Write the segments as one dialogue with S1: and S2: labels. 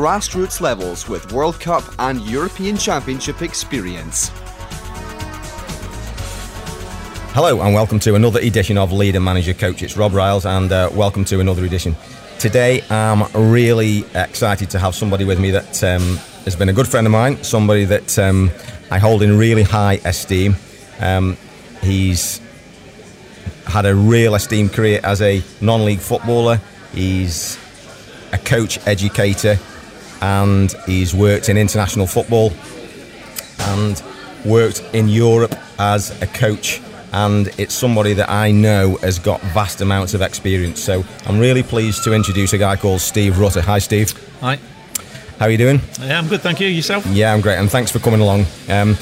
S1: grassroots levels with World Cup and European Championship experience.
S2: Hello, and welcome to another edition of Leader Manager Coach. It's Rob Riles, and uh, welcome to another edition. Today, I'm really excited to have somebody with me that um, has been a good friend of mine, somebody that um, I hold in really high esteem. Um, he's had a real esteemed career as a non league footballer, he's a coach, educator, and he's worked in international football and worked in Europe as a coach. And it's somebody that I know has got vast amounts of experience. So I'm really pleased to introduce a guy called Steve Rutter. Hi, Steve.
S3: Hi.
S2: How are you doing?
S3: Yeah, I'm good, thank you. Yourself?
S2: Yeah, I'm great, and thanks for coming along. Um,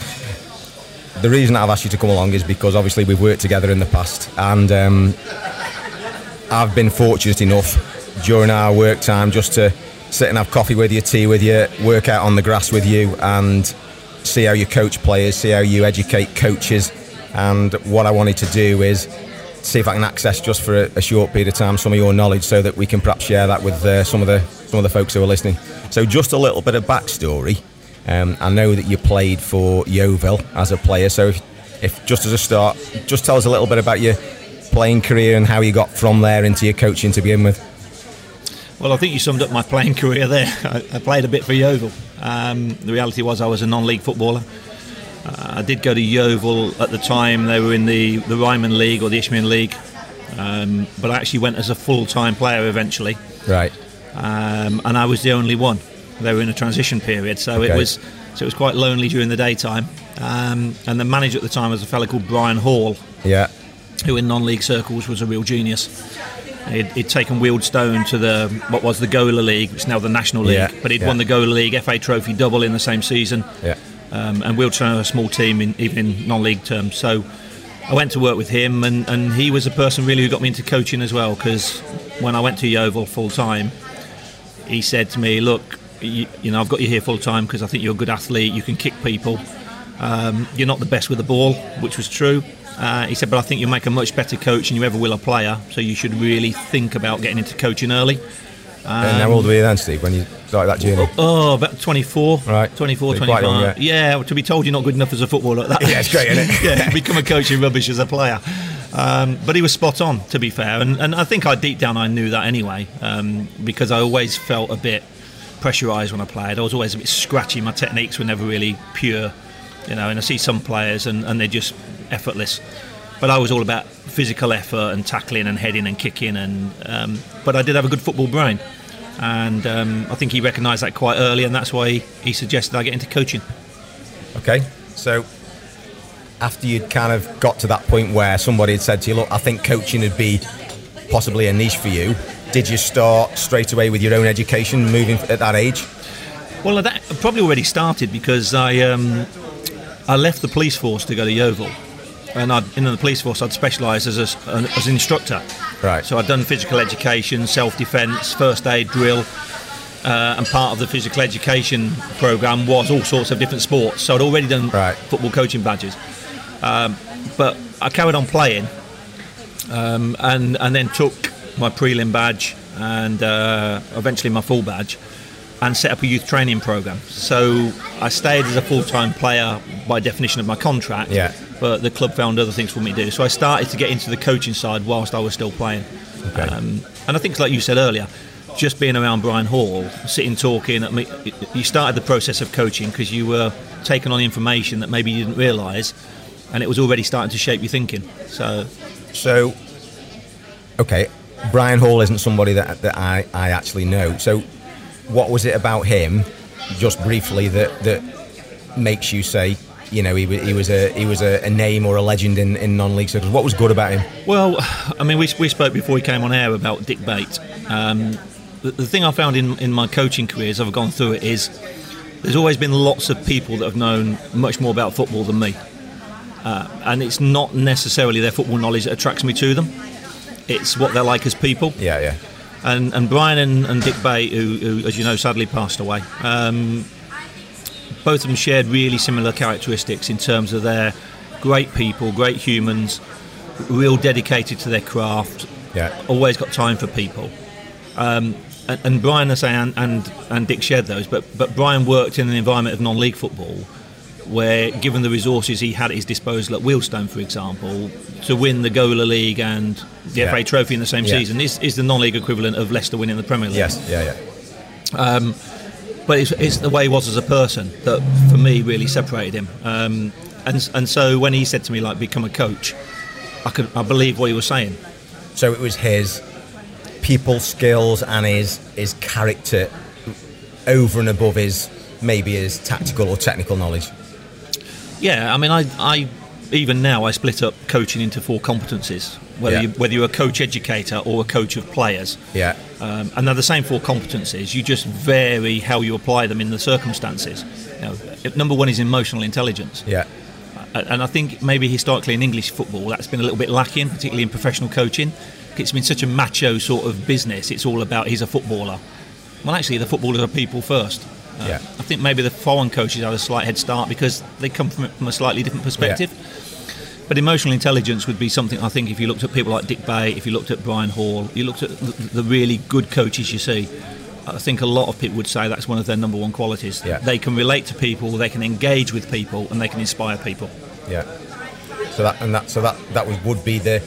S2: the reason I've asked you to come along is because obviously we've worked together in the past, and um, I've been fortunate enough during our work time just to sit and have coffee with you, tea with you, work out on the grass with you, and see how you coach players, see how you educate coaches. And what I wanted to do is see if I can access just for a, a short period of time some of your knowledge, so that we can perhaps share that with uh, some of the some of the folks who are listening. So just a little bit of backstory. Um, I know that you played for Yeovil as a player, so if, if just as a start, just tell us a little bit about your playing career and how you got from there into your coaching to begin with.
S3: Well, I think you summed up my playing career there. I, I played a bit for Yeovil. Um, the reality was I was a non-league footballer. Uh, I did go to Yeovil at the time. They were in the, the Ryman League or the Isthmian League. Um, but I actually went as a full-time player eventually.
S2: Right.
S3: Um, and I was the only one. They were in a transition period, so okay. it was so it was quite lonely during the daytime. Um, and the manager at the time was a fellow called Brian Hall.
S2: Yeah.
S3: Who in non-league circles was a real genius. He'd, he'd, taken Wealdstone to the what was the Gola League, which is now the National League,
S2: yeah,
S3: but he'd
S2: yeah.
S3: won the Gola League FA Trophy double in the same season.
S2: Yeah.
S3: Um, and Wealdstone are a small team, in, even in non-league terms. So I went to work with him, and, and he was a person really who got me into coaching as well. Because when I went to Yeovil full time, he said to me, "Look, you, you know, I've got you here full time because I think you're a good athlete. You can kick people. Um, you're not the best with the ball, which was true." Uh, he said, but I think you'll make a much better coach than you ever will a player. So you should really think about getting into coaching early.
S2: Um, and how old were you then, Steve, when you started that journey?
S3: Oh, about 24.
S2: Right.
S3: 24, 25.
S2: Young, yeah.
S3: yeah. to be told you're not good enough as a footballer at that
S2: Yeah, it's great, isn't it?
S3: yeah, become a coach in rubbish as a player. Um, but he was spot on, to be fair. And, and I think I deep down I knew that anyway, um, because I always felt a bit pressurised when I played. I was always a bit scratchy. My techniques were never really pure, you know. And I see some players and, and they're just effortless. But I was all about physical effort and tackling and heading and kicking. And um, but I did have a good football brain, and um, I think he recognised that quite early, and that's why he, he suggested I get into coaching.
S2: Okay, so after you'd kind of got to that point where somebody had said to you, "Look, I think coaching would be possibly a niche for you," did you start straight away with your own education, moving at that age?
S3: Well, that probably already started because I um, I left the police force to go to Yeovil, and I'd, in the police force I'd specialised as a, as an instructor.
S2: Right.
S3: So I'd done physical education, self-defence, first aid drill. Uh, and part of the physical education program was all sorts of different sports. So I'd already done
S2: right.
S3: football coaching badges, um, but I carried on playing, um, and and then took my prelim badge and uh, eventually my full badge and set up a youth training program. So I stayed as a full time player by definition of my contract,
S2: yeah.
S3: But the club found other things for me to do. So I started to get into the coaching side whilst I was still playing.
S2: Okay.
S3: Um, and I think, like you said earlier, just being around Brian Hall, sitting talking, mean, you started the process of coaching because you were taking on information that maybe you didn't realise, and it was already starting to shape your thinking. So,
S2: so okay, Brian Hall isn't somebody that, that I, I actually know. So, what was it about him, just briefly, that that makes you say, you know, he, he was a he was a, a name or a legend in, in non-league circles? What was good about him?
S3: Well, I mean, we, we spoke before he came on air about Dick Bate. Um, the, the thing I found in, in my coaching career as I've gone through it is there's always been lots of people that have known much more about football than me. Uh, and it's not necessarily their football knowledge that attracts me to them. It's what they're like as people.
S2: Yeah, yeah.
S3: And, and Brian and, and Dick Bate, who, who, as you know, sadly passed away, um, both of them shared really similar characteristics in terms of their great people, great humans, real dedicated to their craft,
S2: Yeah.
S3: always got time for people. Um, and, and Brian, I say, and, and, and Dick shared those, but, but Brian worked in an environment of non league football where, given the resources he had at his disposal at Wealdstone, for example, to win the Gola League and the
S2: Yeah.
S3: FA Trophy in the same
S2: Yeah.
S3: season is, is the non league equivalent of Leicester winning the Premier League.
S2: Yes, yeah, yeah.
S3: But it's, it's the way he was as a person that, for me, really separated him. Um, and, and so when he said to me, like, become a coach, I, could, I believe what he was saying.
S2: So it was his people skills and his his character over and above his maybe his tactical or technical knowledge.
S3: Yeah, I mean, I, I even now I split up coaching into four competencies. Whether
S2: Yeah.
S3: you, whether you're a coach educator or a coach of players,
S2: Yeah.
S3: um, and they're the same four competencies. You just vary how you apply them in the circumstances. You know, number one is emotional intelligence,
S2: Yeah.
S3: And I think maybe historically in English football that's been a little bit lacking, particularly in professional coaching. It's been such a macho sort of business. It's all about he's a footballer. Well, actually, the footballers are people first. Uh,
S2: Yeah.
S3: I think maybe the foreign coaches have a slight head start because they come from from a slightly different perspective. But emotional intelligence would be something I think if you looked at people like Dick Bate, if you looked at Brian Hall, you looked at the, the really good coaches you see. I think a lot of people would say that's one of their number one qualities.
S2: Yeah.
S3: They can relate to people, they can engage with people, and they can inspire people.
S2: Yeah. So that and that so that that was, would be the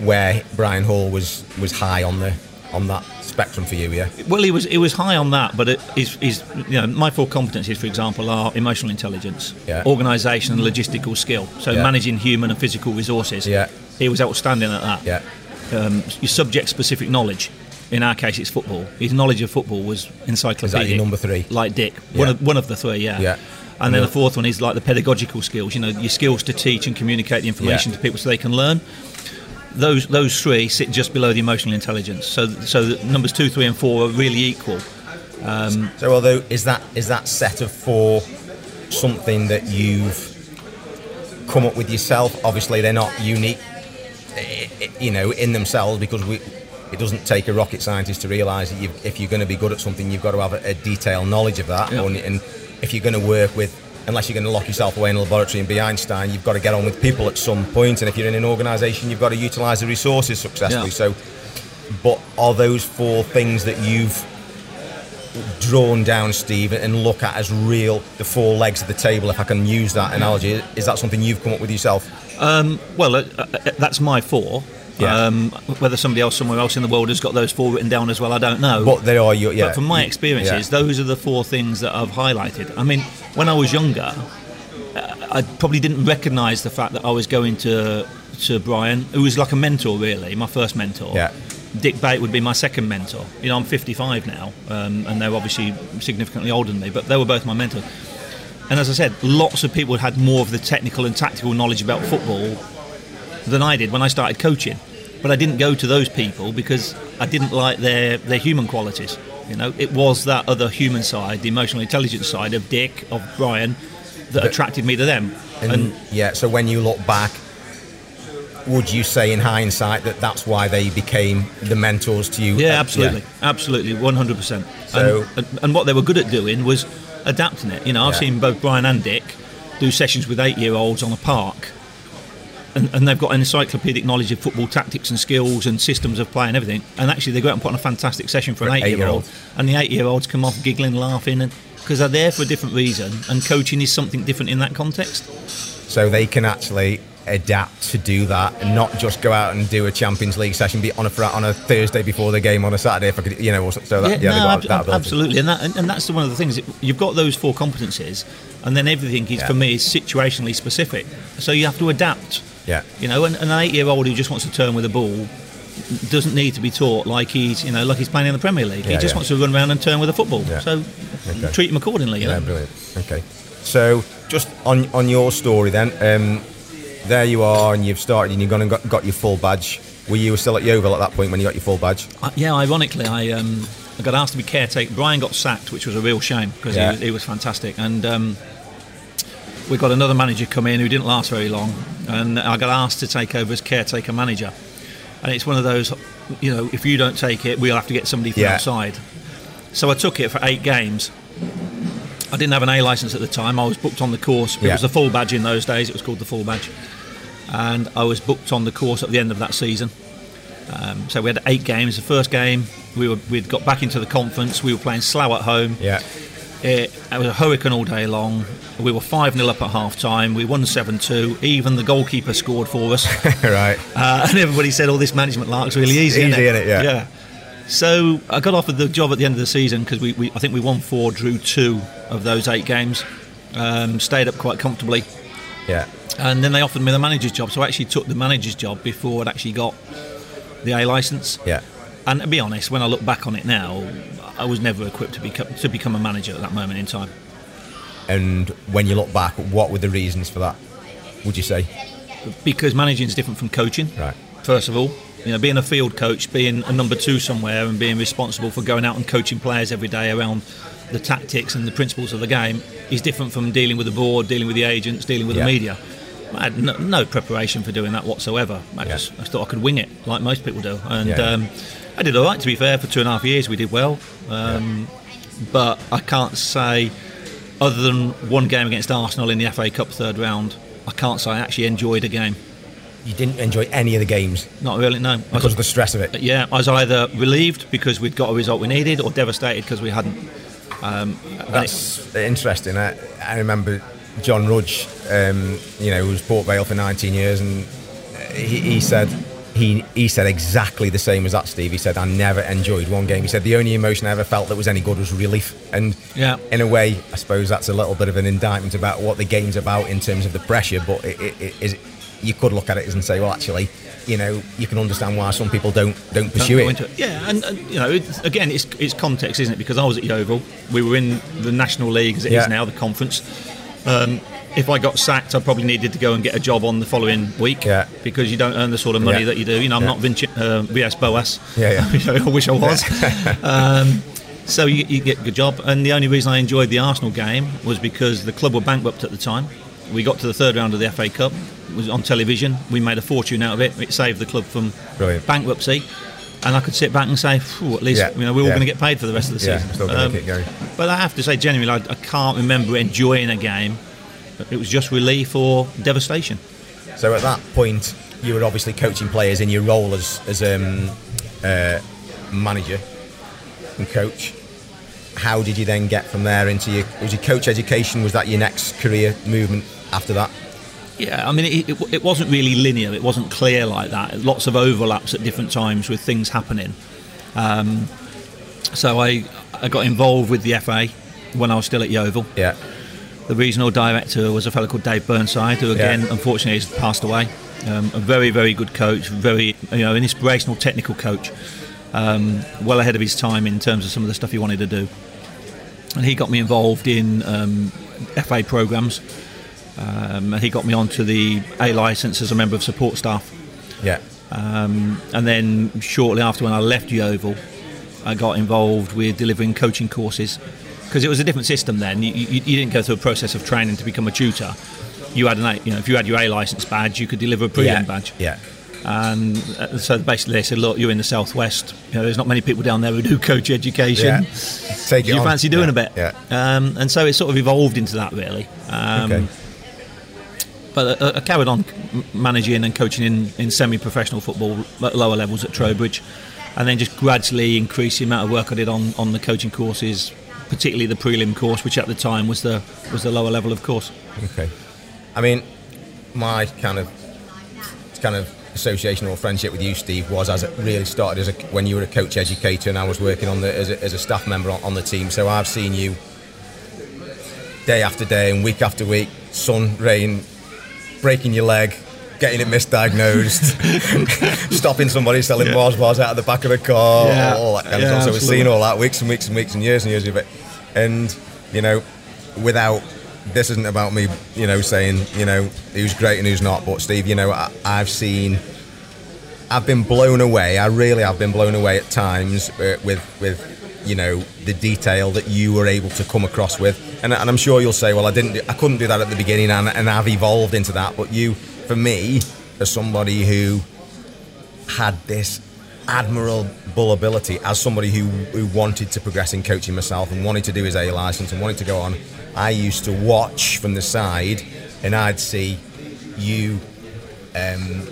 S2: where Brian Hall was was high on the on that spectrum for you, yeah.
S3: Well, he was he was high on that, but it is is you know my four competencies, for example, are emotional intelligence,
S2: Yeah.
S3: organisation, and logistical skill. So
S2: Yeah.
S3: managing human and physical resources.
S2: Yeah.
S3: he was outstanding at that.
S2: Yeah.
S3: Um, your subject specific knowledge. In our case, it's football. His knowledge of football was encyclopedic.
S2: number three?
S3: Like Dick, one of one of the three, yeah.
S2: Yeah.
S3: And then
S2: Yeah.
S3: the fourth one is like the pedagogical skills. You know, your skills to teach and communicate the information
S2: Yeah.
S3: to people so they can learn those those three sit just below the emotional intelligence. So so the numbers two, three, and four are really equal.
S2: So although is that is that set of four something that you've come up with yourself? Obviously they're not unique eh, eh, you know, in themselves because we it doesn't take a rocket scientist to realise that if you're going to be good at something, you've got to have a, a detailed knowledge of that.
S3: Yeah.
S2: And if you're going to work with, unless you're going to lock yourself away in a laboratory and be Einstein, you've got to get on with people at some point. And if you're in an organisation, you've got to utilise the resources successfully.
S3: Yeah.
S2: So, but are those four things that you've drawn down, Steve, and look at as real the four legs of the table, if I can use that analogy? Is that something you've come up with yourself?
S3: Well, uh, uh, that's my four.
S2: Yeah.
S3: Um, whether somebody else somewhere else in the world has got those four written down as well, I don't know.
S2: But they are your yeah.
S3: But from my experiences,
S2: yeah.
S3: those are the four things that I've highlighted. I mean, when I was younger, uh, I probably didn't recognise the fact that I was going to to Brian, who was like a mentor, really, my first mentor.
S2: Yeah.
S3: Dick Bate would be my second mentor. You know, I'm 55 now, um, and they're obviously significantly older than me, but they were both my mentors. And as I said, lots of people had more of the technical and tactical knowledge about football than I did when I started coaching. But I didn't go to those people because I didn't like their, their human qualities. You know, it was that other human side, the emotional intelligence side of Dick, of Brian, that attracted me to them.
S2: And, yeah, so when you look back, would you say in hindsight that that's why they became the mentors to you?
S3: Yeah,
S2: Uh,
S3: absolutely, absolutely, one hundred percent.
S2: So-
S3: And and what they were good at doing was adapting it. You know, I've
S2: Yeah.
S3: seen both Brian and Dick do sessions with eight-year-olds on a park, and, and they've got an encyclopedic knowledge of football tactics and skills and systems of play and everything. And actually, they go out and put on a fantastic session for an eight-year-old, and the eight-year-olds come off giggling, laughing, and because they're there for a different reason. And coaching is something different in that context.
S2: So they can actually adapt to do that and not just go out and do a Champions League session be on a on a Thursday before the game on a Saturday if I could, you know, or so that, yeah,
S3: yeah, no, ab- absolutely, and that and, and that's one of the things. You've got those four competencies, and then everything is
S2: Yeah.
S3: for me is situationally specific. So you have to adapt.
S2: Yeah.
S3: You know, and an eight-year-old who just wants to turn with a ball doesn't need to be taught like he's you know like he's playing in the Premier League. he just
S2: yeah.
S3: wants to run around and turn with a football.
S2: Yeah.
S3: So
S2: Okay.
S3: treat him accordingly. You know?
S2: Yeah, brilliant. Okay, so just on on your story then, um, there you are, and you've started, and you've gone and got, got your full badge. Were you still at Yeovil at that point when you got your full badge?
S3: Uh, yeah, ironically, I um, I got asked to be caretaker. Brian got sacked, which was a real shame because
S2: Yeah.
S3: he, was, he was fantastic. And um, we got another manager come in who didn't last very long, and I got asked to take over as caretaker manager. And it's one of those, you know, if you don't take it, we'll have to get somebody from
S2: Yeah.
S3: outside. So I took it for eight games. I didn't have an A license at the time. I was booked on the course. It
S2: Yeah.
S3: was the full badge in those days. It was called the full badge, and I was booked on the course at the end of that season. Um, so we had eight games. The first game, we were we'd got back into the conference. We were playing Slough at home.
S2: Yeah.
S3: It, it was a hurricane all day long. We were 5 0 up at half time. We won 7 2. Even the goalkeeper scored for us.
S2: right.
S3: Uh, and everybody said, "Oh, this management lark's really easy."
S2: Easy,
S3: innit?"
S2: innit? Yeah.
S3: Yeah. So I got offered the job at the end of the season because we, we, I think we won four, drew two of those eight games, um, stayed up quite comfortably,
S2: Yeah.
S3: and then they offered me the manager's job. So I actually took the manager's job before I'd actually got the A license.
S2: Yeah.
S3: And to be honest, when I look back on it now, I was never equipped to become to become a manager at that moment in time.
S2: And when you look back, what were the reasons for that? Would you say?
S3: because managing is different from coaching.
S2: Right.
S3: First of all, you know, being a field coach, being a number two somewhere, and being responsible for going out and coaching players every day around the tactics and the principles of the game is different from dealing with the board, dealing with the agents, dealing with
S2: Yeah.
S3: the media. I had no, no preparation for doing that whatsoever. I
S2: Yeah.
S3: just I thought I could wing it like most people do, and
S2: Yeah.
S3: Um, I did all right. To be fair, for two and a half years, we did well. Um, But I can't say, other than one game against Arsenal in the FA Cup third round, I can't say I actually enjoyed a game.
S2: You didn't enjoy any of the games
S3: Not really, no.
S2: Because
S3: was,
S2: of the stress of it.
S3: yeah, I was either relieved because we'd got a result we needed, or devastated because we hadn't. Um, and it-
S2: That's interesting. I, I remember John Rudge, um, you know, who was Port Vale for 19 years, and he, he said he he said exactly the same as that. Steve, he said I never enjoyed one game. He said the only emotion I ever felt that was any good was relief, and
S3: Yeah.
S2: in a way, I suppose that's a little bit of an indictment about what the game's about in terms of the pressure. But it, it, it is you could look at it and say, well, actually, you know, you can understand why some people don't don't pursue
S3: go
S2: it.
S3: into Yeah, and, and you know, it's, again, it's, it's context, isn't it? Because I was at Yeovil, we were in the National League as it is
S2: Yeah.
S3: now, the conference. Um, if I got sacked, I probably needed to go and get a job on the following week
S2: Yeah.
S3: because you don't earn the sort of money
S2: Yeah.
S3: that you do. You know, I'm
S2: Yeah.
S3: not Vinci, uh, Villas-Boas.
S2: Yeah, yeah.
S3: You know, I wish I was. um, so you, you get a good job, and the only reason I enjoyed the Arsenal game was because the club were bankrupt at the time. We got to the third round of the FA Cup. It was on television. We made a fortune out of it. It saved the club from
S2: Brilliant.
S3: bankruptcy. And I could sit back and say, at least
S2: Yeah,
S3: you know we're all
S2: yeah.
S3: going to get paid for the rest of the season.
S2: still gonna keep going.
S3: But I have to say, genuinely, I, I can't remember enjoying a game. It was just relief or devastation.
S2: So at that point, you were obviously coaching players in your role as as um, uh, manager and coach. How did you then get from there into your was your coach education? Was that your next career movement after that?
S3: Yeah, I mean, it, it, it wasn't really linear. It wasn't clear like that. Lots of overlaps at different times with things happening. Um, so I, I got involved with the FA when I was still at Yeovil.
S2: Yeah,
S3: The regional director was a fellow called Dave Burnside, who again,
S2: Yeah.
S3: unfortunately, has passed away. Um, a very, very good coach, very, you know, an inspirational technical coach. Um, well ahead of his time in terms of some of the stuff he wanted to do. And he got me involved in um, FA programs. Um, and he got me onto the A license as a member of support staff.
S2: yeah,
S3: Um, and then shortly after, when I left Yeovil, I got involved with delivering coaching courses because it was a different system then. You, you, you didn't go through a process of training to become a tutor. You had an you know, if you had your A license badge, you could deliver a prelim
S2: yeah,
S3: badge.
S2: yeah,
S3: And uh, so basically, they said, "Look, you're in the southwest. You know, there's not many people down there who do coach education.
S2: yeah. Take it
S3: you
S2: on.
S3: fancy doing
S2: yeah,
S3: a bit?"
S2: Yeah,
S3: Um, and so it sort of evolved into that, really. Um,
S2: okay.
S3: But I, carried on managing and coaching in, in semi-professional football at lower levels at Trowbridge, and then just gradually increased the amount of work I did on, on the coaching courses, particularly the prelim course, which at the time was the was the lower level of course.
S2: Okay. I mean, my kind of kind of association or friendship with you, Steve, was as it really started as a, when you were a coach educator and I was working on the as a, as a staff member on, on the team. So I've seen you day after day and week after week, sun, rain, breaking your leg. Getting it misdiagnosed, stopping somebody selling Mars bars out of the back of a car,
S3: Yeah.
S2: all that kind
S3: Yeah,
S2: of stuff. So we've seen all that weeks and weeks and weeks and years and years of it. And, you know, without this isn't about me, you know, saying, you know, who's great and who's not. But Steve, you know, I, I've seen, I've been blown away. I really have been blown away at times uh, with with you know the detail that you were able to come across with. And, and i'm sure you'll say well i didn't do, i couldn't do that at the beginning and, and i've evolved into that. But you for me as somebody who had this admirable ability as somebody who, who wanted to progress in coaching myself and wanted to do his a license and wanted to go on i used to watch from the side and i'd see you um,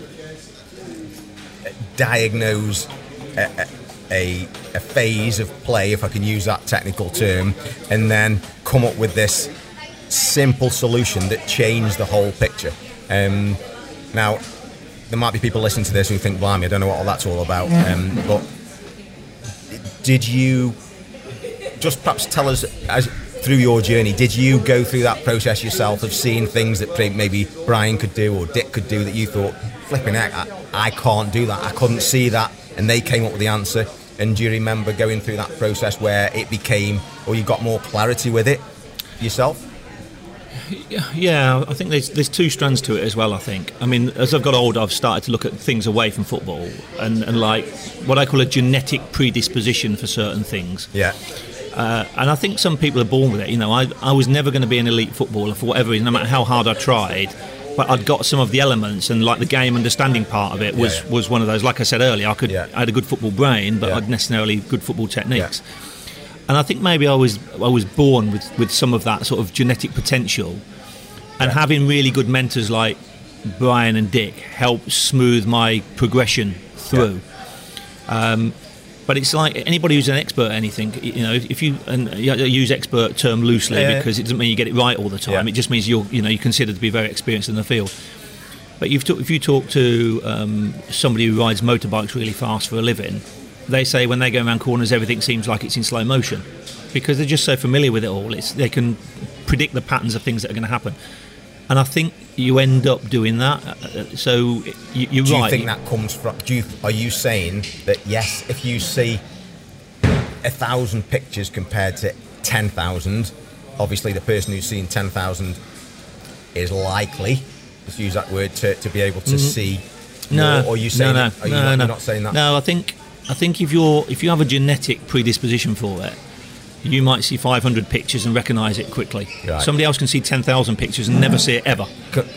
S2: diagnose a, a, a, phase of play, if I can use that technical term, and then come up with this simple solution that changed the whole picture. Um, now, there might be people listening to this who think, blimey, I don't know what all that's all about. Um, but did you just perhaps tell us as, through your journey, did you go through that process yourself of seeing things that maybe Brian could do or Dick could do that you thought, flipping heck, I, I can't do that, I couldn't see that, and they came up with the answer? And do you remember going through that process where it became, or you got more clarity with it yourself?
S3: Yeah, I think there's there's two strands to it as well. I think. I mean, as I've got older, I've started to look at things away from football and, and like what I call a genetic predisposition for certain things.
S2: Yeah.
S3: Uh, and I think some people are born with it. You know, I, I was never going to be an elite footballer for whatever reason, no matter how hard I tried. But I'd got some of the elements, and like the game understanding part of it was,
S2: Yeah, yeah.
S3: was one of those. Like I said earlier, I could
S2: Yeah.
S3: I had a good football brain, but
S2: Yeah.
S3: I'd necessarily good football techniques. And I think maybe I was I was born with, with some of that sort of genetic potential, and having really good mentors like Brian and Dick helped smooth my progression through. Um, but it's like anybody who's an expert at anything, you know, if you and I use expert term loosely
S2: Yeah,
S3: because it doesn't mean you get it right all the time.
S2: Yeah.
S3: It just means you're, you know, you're considered to be very experienced in the field. But you've talk, if you talk to um, somebody who rides motorbikes really fast for a living, they say when they go around corners, everything seems like it's in slow motion because they're just so familiar with it all. It's, they can predict the patterns of things that are going to happen. And I think you end up doing that. Uh, So you, you're
S2: Do you
S3: right.
S2: think that comes from? Do you, are you saying that yes, if you see a thousand pictures compared to ten thousand, obviously the person who's seen ten thousand is likely, let's use that word, to, to be able to see.
S3: Mm-hmm. No,
S2: more, or are you saying?
S3: no, no,
S2: are you
S3: no,
S2: not,
S3: no.
S2: you're not saying that?
S3: No, I think I think if you're if you have a genetic predisposition for it, you might see 500 pictures and recognise it quickly.
S2: Right.
S3: Somebody else can see 10,000 pictures and never see it ever.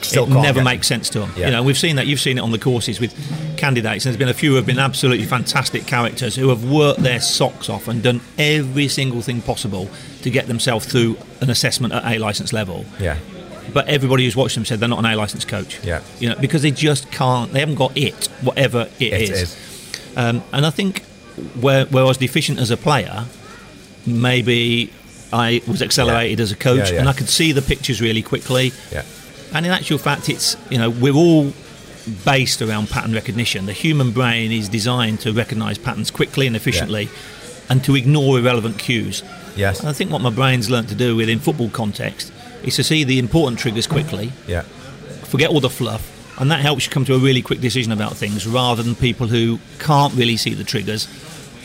S2: Still
S3: it never makes sense to them.
S2: Yeah.
S3: You know, we've seen that. You've seen it on the courses with candidates. And there's been a few who have been absolutely fantastic characters who have worked their socks off and done every single thing possible to get themselves through an assessment at A license level
S2: Yeah.
S3: but everybody who's watched them said they're not an A license coach.
S2: Yeah.
S3: you know, because they just can't. They haven't got it, whatever it
S2: It
S3: is.
S2: is.
S3: Um, and I think where where I was deficient as a player, maybe I was accelerated
S2: Yeah.
S3: as a coach,
S2: Yeah, yeah.
S3: and I could see the pictures really quickly.
S2: Yeah.
S3: And in actual fact, it's you know we're all based around pattern recognition. The human brain is designed to recognise patterns quickly and efficiently, and to ignore irrelevant cues.
S2: Yes.
S3: And I think what my brain's learnt to do within football context is to see the important triggers quickly,
S2: Yeah.
S3: forget all the fluff, and that helps you come to a really quick decision about things rather than people who can't really see the triggers.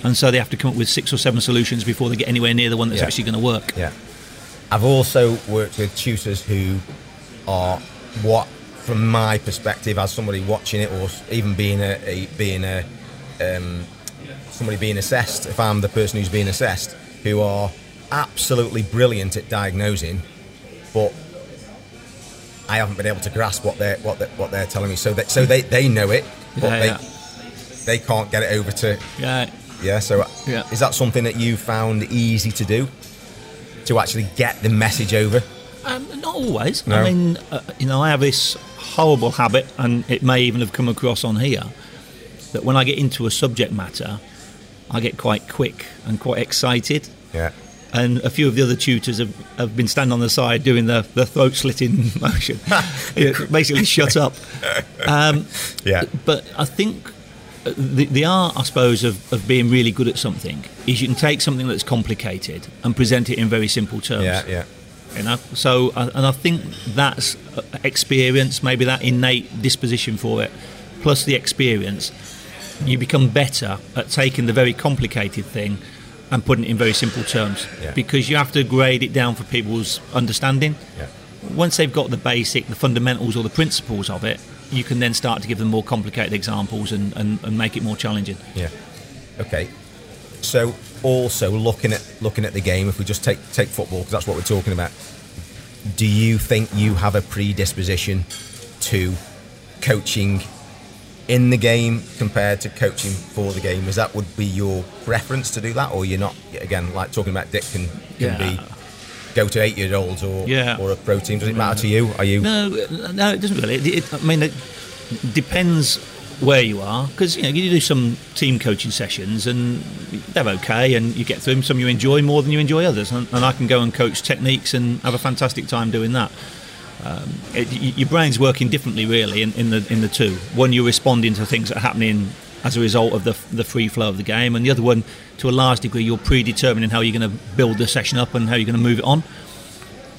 S3: And so they have to come up with six or seven solutions before they get anywhere near the one that's
S2: Yeah.
S3: actually going to work.
S2: Yeah. I've also worked with tutors who are what, from my perspective, as somebody watching it, or even being a, a being a um, somebody being assessed, if I'm the person who's being assessed, who are absolutely brilliant at diagnosing, but I haven't been able to grasp what they're what they're, what they're telling me. So that so they, they know it, but
S3: Yeah,
S2: they
S3: yeah.
S2: they can't get it over to
S3: Yeah,
S2: yeah. So
S3: Yeah.
S2: is that something that you found easy to do? To actually get the message over?
S3: Um, not always.
S2: No.
S3: I mean, uh, you know, I have this horrible habit, and it may even have come across on here, that when I get into a subject matter, I get quite quick and quite excited.
S2: Yeah.
S3: And a few of the other tutors have, have been standing on the side doing the, the throat slitting motion. Basically, shut up. Um,
S2: Yeah.
S3: but I think uh, the, the art, I suppose, of, of being really good at something is you can take something that's complicated and present it in very simple terms
S2: Yeah. Yeah.
S3: you know so uh, and i think that's uh, experience maybe that innate disposition for it plus the experience you become better at taking the very complicated thing and putting it in very simple terms
S2: Yeah.
S3: because you have to grade it down for people's understanding
S2: Yeah.
S3: once they've got the basic the fundamentals or the principles of it you can then start to give them more complicated examples and, and, and make it more challenging
S2: Yeah. Okay. So also looking at looking at the game, if we just take take football because that's what we're talking about, do you think you have a predisposition to coaching in the game compared to coaching for the game? Is that would be your preference to do that, or you're not? Again, like talking about Dick can, can
S3: Yeah.
S2: be go to eight year olds or
S3: Yeah.
S2: or a pro team. Does it matter to you? Are you?
S3: No, no, it doesn't really. It, it, I mean, it depends where you are because you know you do some team coaching sessions and they're okay and you get through them. Some you enjoy more than you enjoy others, and, and I can go and coach techniques and have a fantastic time doing that. Um, it, your brain's working differently, really, in, in the in the two. One, you're responding to things that are happening as a result of the the free flow of the game, and the other one, to a large degree, you're predetermining how you're going to build the session up and how you're going to move it on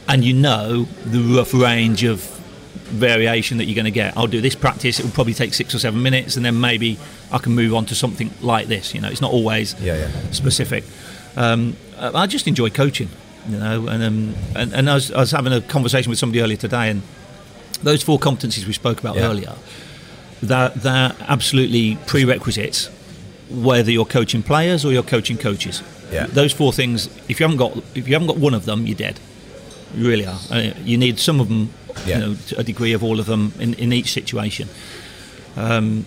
S3: and you know the rough range of variation that you're going to get. I'll do this practice; it will probably take six or seven minutes, and then maybe I can move on to something like this. You know, it's not always
S2: Yeah, yeah.
S3: specific. Um, I just enjoy coaching, you know, and um, and, and I, was, I was having a conversation with somebody earlier today, and those four competencies we spoke about
S2: Yeah.
S3: earlier, they're, they're absolutely prerequisites. Whether you're coaching players or you're coaching coaches,
S2: Yeah.
S3: those four things. If you haven't got if you haven't got one of them, you're dead. You really are. Uh, you need some of them,
S2: Yeah.
S3: you know, to a degree of all of them in, in each situation. Um,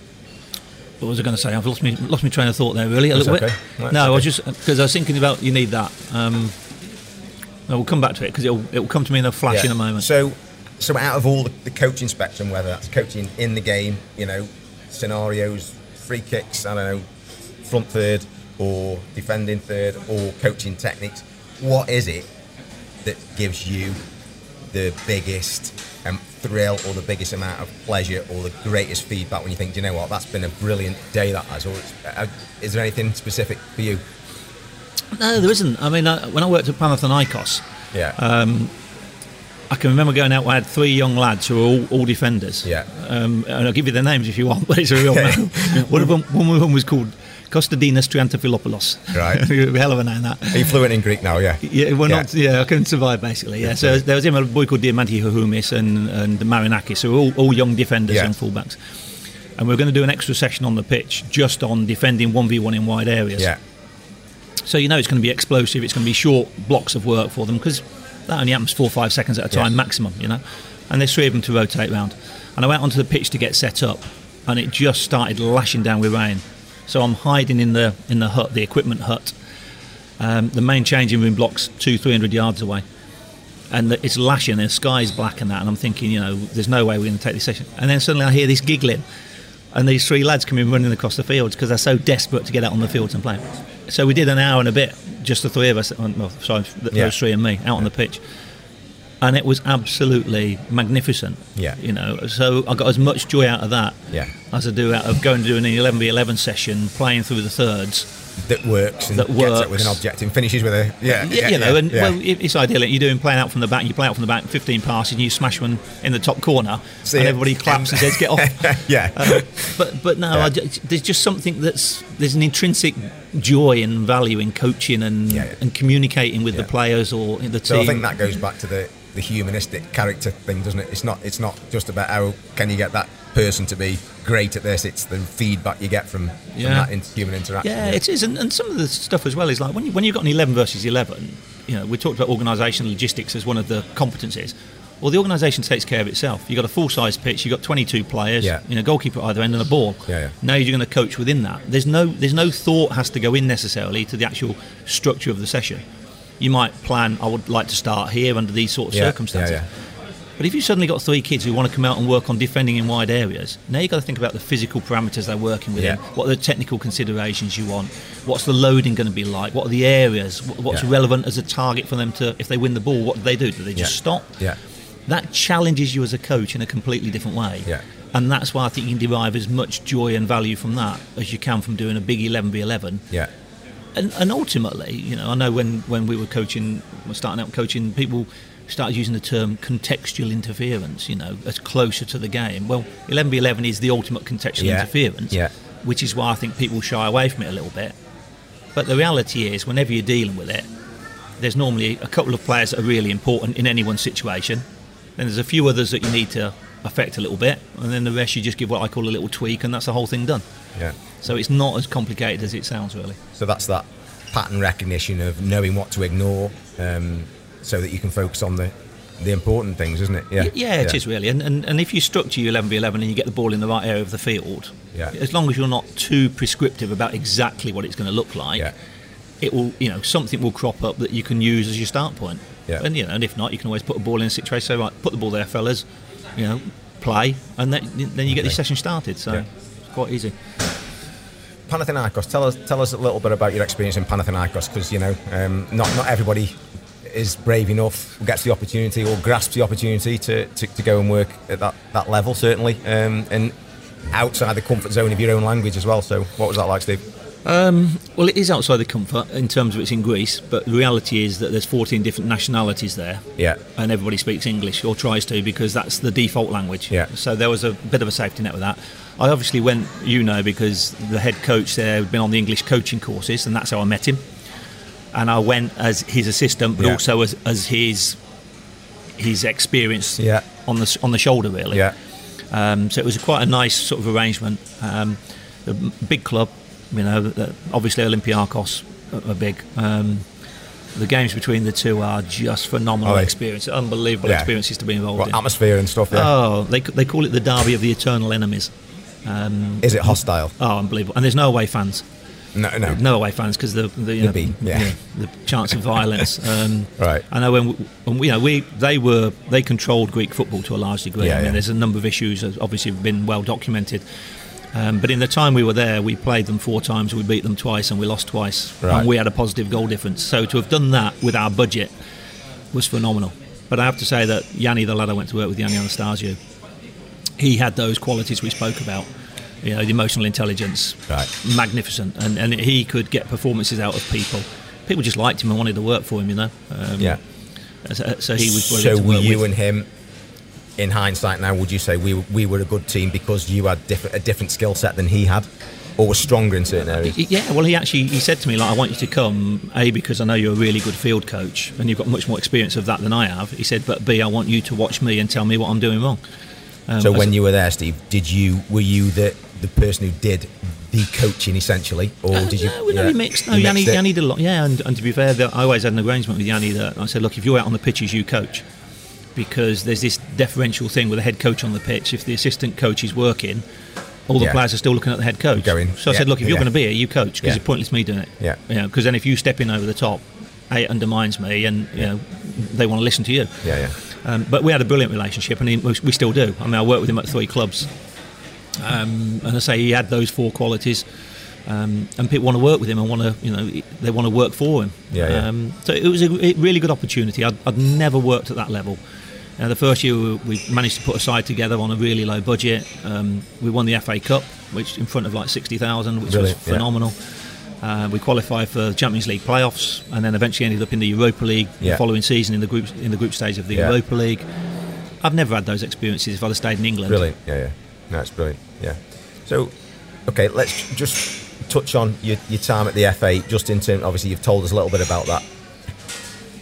S3: what was I going to say? I've lost me lost my train of thought there. Really, a
S2: That's
S3: little
S2: okay.
S3: bit.
S2: That's
S3: no, I was just because I was thinking about you need that. Um, no, we'll come back to it because it'll it'll come to me in a flash in a moment.
S2: So, so out of all the, the coaching spectrum, whether that's coaching in the game, you know, scenarios, free kicks, I don't know, front third or defending third or coaching techniques, what is it that gives you the biggest um, thrill or the biggest amount of pleasure or the greatest feedback when you think, "Do you know what, that's been a brilliant day that has? Or it's, uh, is there anything specific for you?
S3: No, there isn't. I mean, I, when I worked at Panathinaikos,
S2: Yeah.
S3: um, I can remember going out. I had three young lads who were all, all defenders.
S2: Yeah.
S3: Um, and I'll give you their names if you want, but it's a real name. one of them, one of them was called Kostadinos Triantafyllopoulos.
S2: Right.
S3: hell of a name that.
S2: Are you fluent in Greek now? Yeah.
S3: Yeah, well,
S2: Yeah.
S3: not. Yeah, I couldn't survive basically. Yeah, so there was him, a boy called Diamanti Houmis and and Marinakis, who were all, all young defenders
S2: Yeah.
S3: and fullbacks. And we are going to do an extra session on the pitch just on defending one v one in wide areas.
S2: Yeah.
S3: So you know it's going to be explosive. It's going to be short blocks of work for them because that only happens four or five seconds at a time
S2: Yeah.
S3: maximum. You know, and there's three of them to rotate round. And I went onto the pitch to get set up, and it just started lashing down with rain. So I'm hiding in the in the hut, the equipment hut. Um, the main changing room blocks two, three hundred yards away, and the, it's lashing. and The sky's black and that, and I'm thinking, you know, there's no way we're going to take this session. And then suddenly I hear this giggling, and these three lads come in running across the fields because they're so desperate to get out on the fields and play. So we did an hour and a bit, just the three of us. Well, sorry, th-
S2: Yeah.
S3: those three and me out on the pitch, and it was absolutely magnificent.
S2: Yeah.
S3: you know. So I got as much joy out of that
S2: Yeah.
S3: as I do out of going to do an 11 v 11 session, playing through the thirds.
S2: That works and
S3: That
S2: gets it with
S3: works.
S2: an object and finishes with a yeah,
S3: Yeah, you know,
S2: yeah,
S3: and
S2: yeah.
S3: well, it's ideal. You're doing playing out from the back. You play out from the back, 15 passes, and you smash one in the top corner,
S2: See
S3: and
S2: it.
S3: everybody claps and says, "Get off."
S2: yeah,
S3: Uh, but but no,
S2: Yeah.
S3: I there's just something that's there's an intrinsic joy and value in coaching and
S2: Yeah, yeah.
S3: and communicating with
S2: Yeah.
S3: the players or the team.
S2: so I think that goes back to the the humanistic character thing, doesn't it? It's not it's not just about how can you get that person to be great at this. It's the feedback you get from, from that in, human interaction.
S3: Yeah, it is, and, and some of the stuff as well is like when you when you've got an eleven versus eleven. You know, we talked about organisational logistics as one of the competencies. Well, the organisation takes care of itself. You've got a full size pitch. You've got 22 players.
S2: Yeah.
S3: You know, goalkeeper at either end and a ball.
S2: Yeah, yeah.
S3: Now you're going to coach within that. There's no there's no thought has to go in necessarily to the actual structure of the session. You might plan. I would like to start here under these sort of
S2: Yeah,
S3: circumstances. But if you've suddenly got three kids who want to come out and work on defending in wide areas, now you've got to think about the physical parameters they're working with,
S2: Yeah.
S3: What are the technical considerations you want? What's the loading going to be like? What are the areas? What's
S2: Yeah.
S3: relevant as a target for them to, if they win the ball, what do they do? Do they just
S2: Yeah.
S3: stop?
S2: Yeah.
S3: That challenges you as a coach in a completely different way.
S2: Yeah.
S3: And that's why I think you can derive as much joy and value from that as you can from doing a big 11 v 11
S2: yeah,
S3: and, and ultimately, you know, I know when, when we were coaching, we're starting out coaching, people started using the term contextual interference, you know, as closer to the game. Well, 11 v 11 is the ultimate contextual
S2: Yeah,
S3: interference,
S2: yeah.
S3: which is why I think people shy away from it a little bit. But the reality is, whenever you're dealing with it, there's normally a couple of players that are really important in anyone's situation. Then there's a few others that you need to affect a little bit, and then the rest you just give what I call a little tweak, and that's the whole thing done.
S2: yeah.
S3: So it's not as complicated as it sounds, really.
S2: So that's that pattern recognition of knowing what to ignore, um, so that you can focus on the the important things, isn't it?
S3: Yeah, yeah, it is really. And, and and if you structure your eleven v eleven and you get the ball in the right area of the field,
S2: Yeah.
S3: as long as you're not too prescriptive about exactly what it's going to look like,
S2: Yeah.
S3: it will you know something will crop up that you can use as your start point.
S2: Yeah.
S3: And you know, and if not, you can always put a ball in a situation. Say right, put the ball there, fellas. You know, play, and then then you get the session started. So
S2: Yeah.
S3: it's quite easy.
S2: Panathinaikos. Tell us tell us a little bit about your experience in Panathinaikos, because you know um, not not everybody is brave enough, gets the opportunity or grasps the opportunity to, to, to go and work at that, that level, certainly, um, and outside the comfort zone of your own language as well. So, what was that like, Steve?
S3: Um, well, it is outside the comfort in terms of it's in Greece, but the reality is that there's 14 different nationalities there.
S2: Yeah.
S3: And everybody speaks English or tries to because that's the default language.
S2: Yeah.
S3: So there was a bit of a safety net with that. I obviously went, you know, because the head coach there had been on the English coaching courses, and that's how I met him. And I went as his assistant, but
S2: Yeah.
S3: also as, as his his experience
S2: Yeah.
S3: on the on the shoulder, really.
S2: Yeah.
S3: Um, so it was quite a nice sort of arrangement. Um, the big club, you know, obviously Olympiacos are, big. Um, the games between the two are just phenomenal
S2: Are
S3: experience, unbelievable
S2: Yeah.
S3: experiences to be involved
S2: What
S3: in.
S2: atmosphere and stuff? Yeah.
S3: Oh, they, they call it the derby of the eternal enemies. Um,
S2: is it hostile?
S3: oh, unbelievable! And there's no away fans,
S2: No, no.
S3: no away fans because the the, you know,
S2: be, yeah.
S3: the chance of violence. Um,
S2: Right.
S3: I know when, we, when we, you know we they were they controlled Greek football to a large degree.
S2: Yeah,
S3: I mean,
S2: yeah.
S3: there's a number of issues that obviously have been well documented. Um, but in the time we were there, we played them four times, we beat them twice, and we lost twice,
S2: Right.
S3: and we had a positive goal difference. So to have done that with our budget was phenomenal. But I have to say that Yanni, the lad I went to work with, Yanni Anastasiou, he had those qualities we spoke about. You know, the emotional intelligence,
S2: Right.
S3: magnificent, and, and he could get performances out of people. People just liked him and wanted to work for him, you know. Um,
S2: Yeah.
S3: So, so he was
S2: So, were you
S3: with.
S2: and him, in hindsight now, would you say we, we were a good team because you had different, a different skill set than he had? Or was stronger in certain areas?
S3: Yeah, well, he actually he said to me like, "I want you to come, a because I know you're a really good field coach and you've got much more experience of that than I have." He said, "But b, I want you to watch me and tell me what I'm doing wrong." Um,
S2: So when you were there, Steve, did you were you the the person who did the coaching essentially, or
S3: Uh,
S2: did you?
S3: No, we
S2: yeah,
S3: mixed. No, Yanni,
S2: mixed?
S3: Yanni did a lot. Yeah, and, and to be fair, the, I always had an arrangement with Yanni that I said, look, if you're out on the pitches, you coach, because there's this deferential thing with the head coach on the pitch. If the assistant coach is working, all the
S2: Yeah.
S3: players are still looking at the head coach.
S2: Going,
S3: so I
S2: yeah,
S3: said, look, if you're going to be here, you coach, because it's pointless me doing it.
S2: Yeah.
S3: You know, because then if you step in over the top, a it undermines me, and you know they want to listen to you.
S2: Yeah, yeah.
S3: Um, but we had a brilliant relationship, and he, we still do. I mean, I worked with him at three clubs, um, and I say he had those four qualities, um, and people want to work with him and want to, you know, they want to work for him.
S2: Yeah, yeah.
S3: Um, so it was a really good opportunity. I'd, I'd never worked at that level. Now, the first year we managed to put a side together on a really low budget. Um, we won the FA Cup, which in front of like sixty thousand, which
S2: Brilliant,
S3: was
S2: yeah.
S3: phenomenal. Uh, we qualified for the Champions League playoffs, and then eventually ended up in the Europa League
S2: Yeah.
S3: the following season in the group in the group stage of the
S2: Yeah.
S3: Europa League. I've never had those experiences if I'd have stayed in England.
S2: Brilliant. Yeah, yeah. No, brilliant. Yeah. So, okay, let's just touch on your, your time at the FA. Just in terms, obviously, you've told us a little bit about that.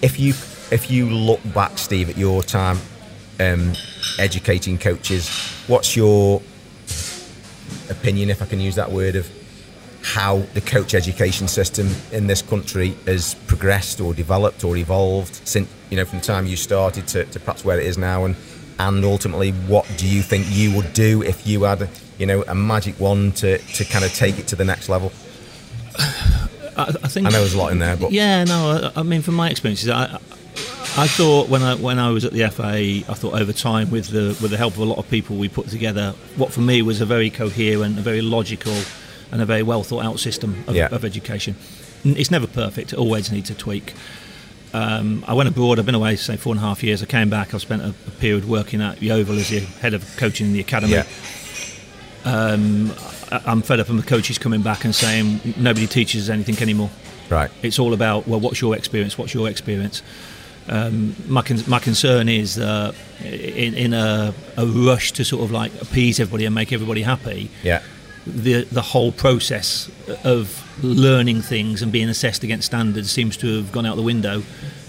S2: If you if you look back, Steve, at your time um, educating coaches, what's your opinion, if I can use that word, of how the coach education system in this country has progressed or developed or evolved since you know from the time you started to, to perhaps where it is now and and ultimately what do you think you would do if you had you know a magic wand to, to kind of take it to the next level
S3: I, I think
S2: I know there's a lot in there but
S3: Yeah, no. I, I mean, from my experiences, I, I thought when I when I was at the FA, I thought over time with the with the help of a lot of people, we put together what for me was a very coherent, a very logical, and a very well thought out system of,
S2: Yeah.
S3: of education. It's never perfect; it always needs a tweak. Um, I went abroad. I've been away say four and a half years. I came back. I spent a, a period working at Yeovil as the head of coaching in the academy.
S2: yeah
S3: I- I'm fed up with the coaches coming back and saying nobody teaches anything anymore.
S2: right
S3: It's all about well, what's your experience? What's your experience? Um, my con- my concern is uh, in in a, a rush to sort of like appease everybody and make everybody happy.
S2: yeah
S3: The the whole process of learning things and being assessed against standards seems to have gone out the window,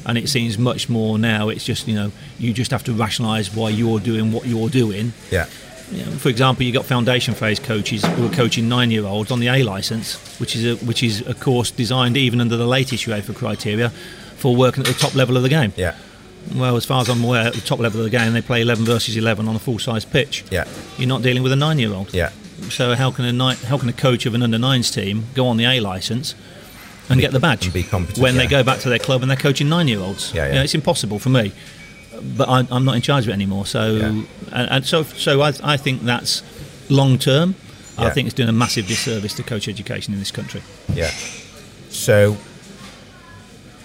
S3: and it seems much more now. It's just you know you just have to rationalise why you're doing what you're doing
S2: yeah
S3: you know, for example, you've got foundation phase coaches who are coaching nine-year-olds on the A license, which is a, which is a course designed even under the latest UEFA criteria for working at the top level of the game.
S2: Yeah.
S3: Well, as far as I'm aware, at the top level of the game, they play 11 versus 11 on a full-size pitch.
S2: Yeah.
S3: You're not dealing with a nine-year-old.
S2: Yeah.
S3: So how can a ni- how can a coach of an under nines team go on the A license and get the badge
S2: be
S3: when they go back to their club and they're coaching nine-year-olds?
S2: Yeah, yeah.
S3: You know, it's impossible for me. But I, I'm not in charge of it anymore. So
S2: Yeah.
S3: and, and so so I, I think that's long term. I think it's doing a massive disservice to coach education in this country.
S2: Yeah. So,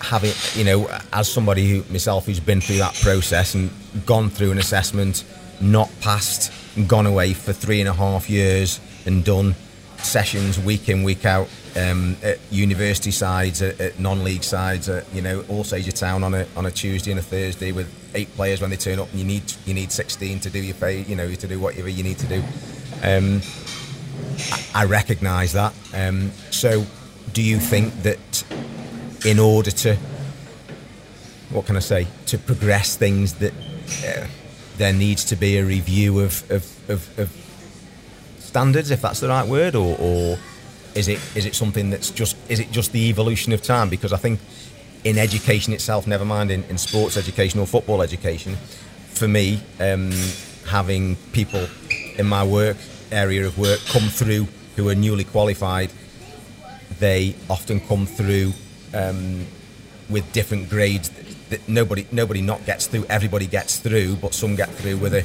S2: having you know, as somebody who myself who's been through that process and gone through an assessment, not passed, gone away for three and a half years and done sessions week in week out um, at university sides, at, at non-league sides, at, you know, all Sager Town on a on a Tuesday and a Thursday with eight players when they turn up, and you need you need sixteen to do your pay, you know, to do whatever you need to do. Um, I recognise that. Um, so, do you think that in order to, what can I say, to progress things, that uh, there needs to be a review of, of, of, of standards, if that's the right word, or, or is it is it something that's just is it just the evolution of time? Because I think in education itself, never mind in, in sports education or football education, for me, um, having people in my work area of work come through who are newly qualified, they often come through um, with different grades that, nobody nobody not gets through. Everybody gets through, but some get through with a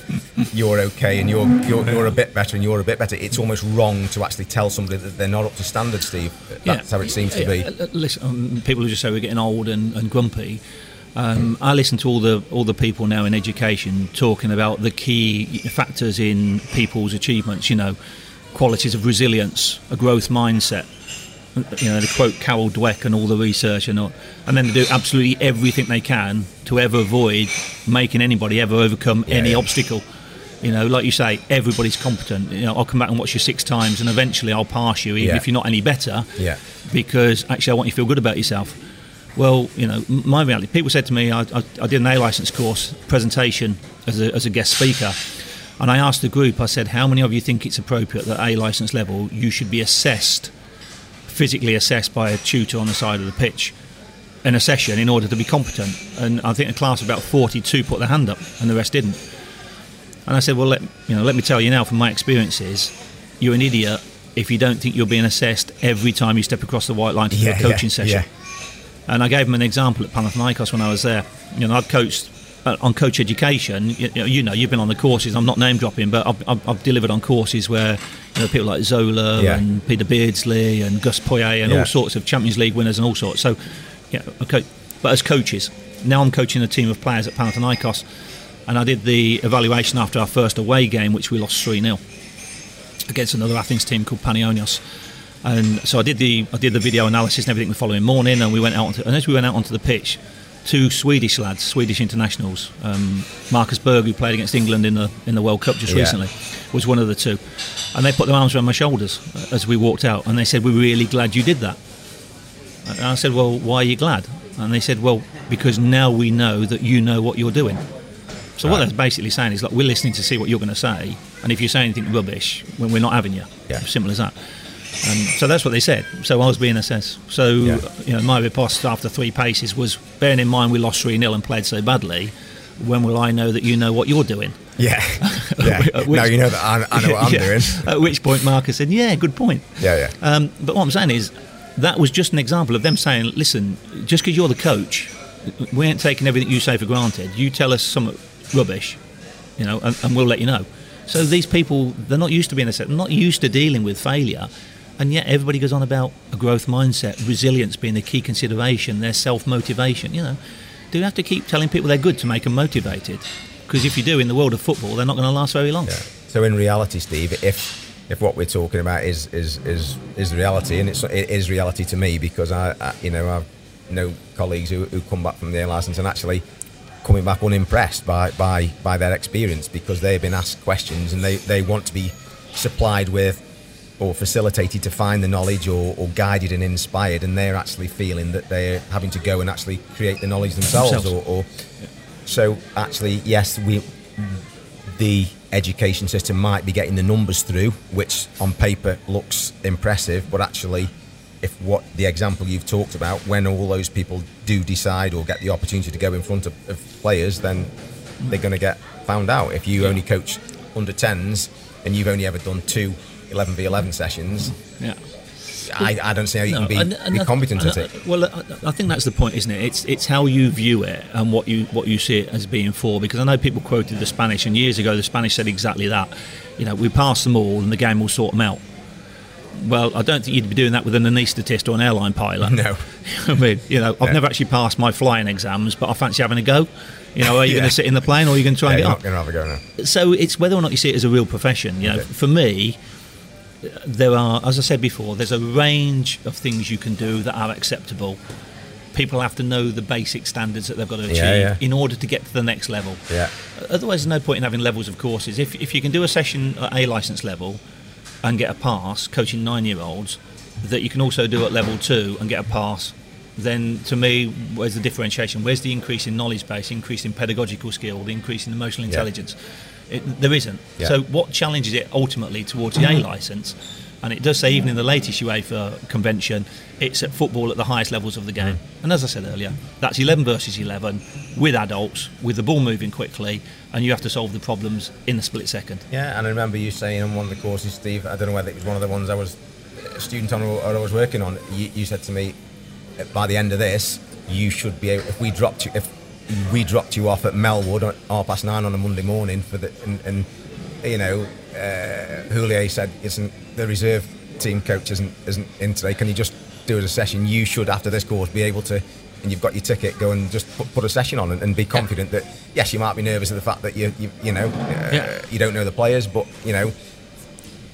S2: you're okay and you're, you're you're a bit better and you're a bit better. It's almost wrong to actually tell somebody that they're not up to standard, Steve. That's how it seems to be.
S3: Listen, um, people who just say we're getting old and, and grumpy. Um, I listen to all the all the people now in education talking about the key factors in people's achievements. You know, qualities of resilience, a growth mindset. You know, to quote Carol Dweck and all the research and all, and then they do absolutely everything they can to ever avoid making anybody ever overcome
S2: Yeah,
S3: any
S2: yeah.
S3: obstacle. You know, like you say, everybody's competent. You know, I'll come back and watch you six times, and eventually I'll pass you, even
S2: Yeah.
S3: if you're not any better
S2: Yeah.
S3: because actually I want you to feel good about yourself. Well, you know, my reality. People said to me, I, I, I did an A license course presentation as a, as a guest speaker, and I asked the group. I said, how many of you think it's appropriate that A license level you should be assessed, physically assessed by a tutor on the side of the pitch, in a session in order to be competent? And I think a class of about forty-two put their hand up, and the rest didn't. And I said, well, let you know, let me tell you now from my experiences, you're an idiot if you don't think you're being assessed every time you step across the white line to do
S2: Yeah,
S3: a coaching
S2: yeah,
S3: session.
S2: yeah.
S3: And I gave them an example at Panathinaikos when I was there. You know, I'd coached uh, on coach education. You, you know, you know, you've been on the courses. I'm not name dropping, but I've, I've, I've delivered on courses where you know people like Zola
S2: Yeah.
S3: and Peter Beardsley and Gus Poyet and
S2: Yeah.
S3: all sorts of Champions League winners and all sorts. So, yeah, okay. But as coaches, now I'm coaching a team of players at Panathinaikos, and I did the evaluation after our first away game, which we lost three 0 against another Athens team called Panionios. And so I did the I did the video analysis and everything the following morning, and we went out onto, and as we went out onto the pitch, two Swedish lads, Swedish internationals, um, Marcus Berg, who played against England in the in the World Cup just
S2: Yeah.
S3: recently, was one of the two, and they put their arms around my shoulders as we walked out, and they said, "We're really glad you did that." And I said, "Well, why are you glad?" And they said, "Well, because now we know that you know what you're doing." So what they're basically saying is, like, we're listening to see what you're going to say, and if you say anything rubbish, when we're not having you.
S2: Yeah.
S3: Simple as that. Um, so that's what they said. So I was being assessed. So
S2: Yeah.
S3: you know, my riposte after three paces was, bearing in mind we lost three 0 and played so badly. When will I know that you know what you're doing?
S2: Yeah. yeah.
S3: Which-
S2: now you know that I, I know what I'm
S3: Yeah.
S2: doing.
S3: At which point Marcus said, "Yeah, good point."
S2: Yeah, yeah.
S3: Um, but what I'm saying is, that was just an example of them saying, listen, just because you're the coach, we ain't taking everything you say for granted. You tell us some rubbish, you know, and, and we'll let you know. So these people, they're not used to being assessed, they're not used to dealing with failure. And yet everybody goes on about a growth mindset, resilience being the key consideration, their self motivation. You know, do you have to keep telling people they're good to make them motivated? Because if you do in the world of football, they're not going to last very long.
S2: Yeah. So in reality, Steve, if if what we're talking about is is is, is reality, and it's it is reality to me because I, I you know I've know colleagues who, who come back from their license and actually coming back unimpressed by, by by their experience because they've been asked questions and they, they want to be supplied with or facilitated to find the knowledge or, or guided and inspired and they're actually feeling that they're having to go and actually create the knowledge themselves,
S3: Themselves.
S2: or, or so actually yes we the education system might be getting the numbers through, which on paper looks impressive, but actually, if what the example you've talked about, when all those people do decide or get the opportunity to go in front of, of players, then they're going to get found out. If you only coach under 10s and you've only ever done two 11v11 sessions,
S3: Yeah.
S2: I, I don't see how you can be,
S3: and-
S2: be competent
S3: and
S2: at it.
S3: Well, I, I think that's the point, isn't it? It's it's how you view it and what you what you see it as being for. Because I know people quoted the Spanish, and years ago the Spanish said exactly that. You know, we pass them all, and the game will sort them out. Well, I don't think you'd be doing that with an anaesthetist or an airline pilot.
S2: No.
S3: I mean, you know, I've never actually passed my flying exams, but I fancy having a go. You know, are you
S2: Yeah.
S3: going to sit in the plane or are you going to try
S2: Yeah,
S3: and get
S2: not
S3: up?
S2: going to have a go now.
S3: so it's whether or not you see it as a real profession. You know,
S2: Okay.
S3: for me, there are, as I said before, there's a range of things you can do that are acceptable. People have to know the basic standards that they've got to achieve
S2: Yeah, yeah.
S3: in order to get to the next level.
S2: Yeah.
S3: Otherwise, there's no point in having levels of courses. If, if you can do a session at A license level and get a pass, coaching nine-year-olds, that you can also do at level two and get a pass, then to me, where's the differentiation? Where's the increase in knowledge base, increase in pedagogical skill, the increase in emotional intelligence? It, there isn't.
S2: Yeah.
S3: So what challenges it ultimately towards the A license? And it does say even in the latest UEFA convention, it's at football at the highest levels of the game. And as I said earlier, that's 11 versus 11 with adults, with the ball moving quickly, and you have to solve the problems in a split second.
S2: Yeah, and I remember you saying on one of the courses, Steve, I don't know whether it was one of the ones I was a student on or, I was working on, you, you said to me, "Uh, by the end of this, you should be able, if we dropped you, if we dropped you off at Melwood at half past nine on a Monday morning for the, and, and you know, uh, said, isn't the reserve team coach isn't, isn't in today, can you just do as a session? You should, after this course, be able to, and you've got your ticket, go and just put, put a session on and, and be confident that, yes, you might be nervous of the fact that you, you, you know, uh,
S3: Yeah.
S2: you don't know the players, but, you know,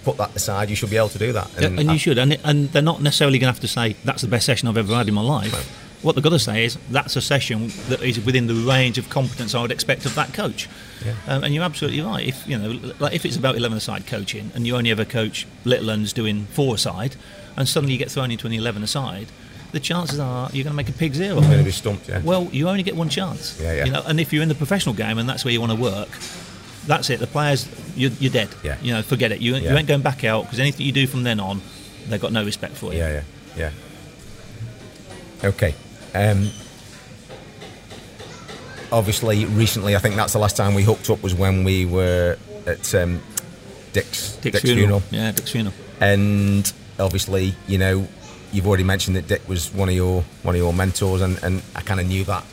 S2: put that aside, you should be able to do that.
S3: And, and
S2: I-
S3: you should. And, and they're not necessarily going to have to say, that's the best session I've ever had in my life. What they've got to say is, that's a session that is within the range of competence I would expect of that coach.
S2: Yeah.
S3: Um, and you're absolutely right. If you know, like if it's about eleven-a-side coaching, and you only ever coach little uns doing four-a-side, and suddenly you get thrown into an eleven-a-side, the chances are you're going to make a pig zero.
S2: I'm going to be stumped, yeah.
S3: Well, you only get one chance.
S2: Yeah, yeah.
S3: You know, and if you're in the professional game and that's where you want to work, that's it. The players, you're, you're dead.
S2: Yeah.
S3: You know, forget it. You, you ain't going back out because anything you do from then on, they've got no respect for you.
S2: Yeah, yeah, yeah. Okay. Um, obviously, recently, I think that's the last time we hooked up was when we were at um, Dick's,
S3: Dick's, funeral. Yeah, Dick's funeral.
S2: and obviously, you know, you've already mentioned that Dick was one of your one of your mentors, and, and I kind of knew that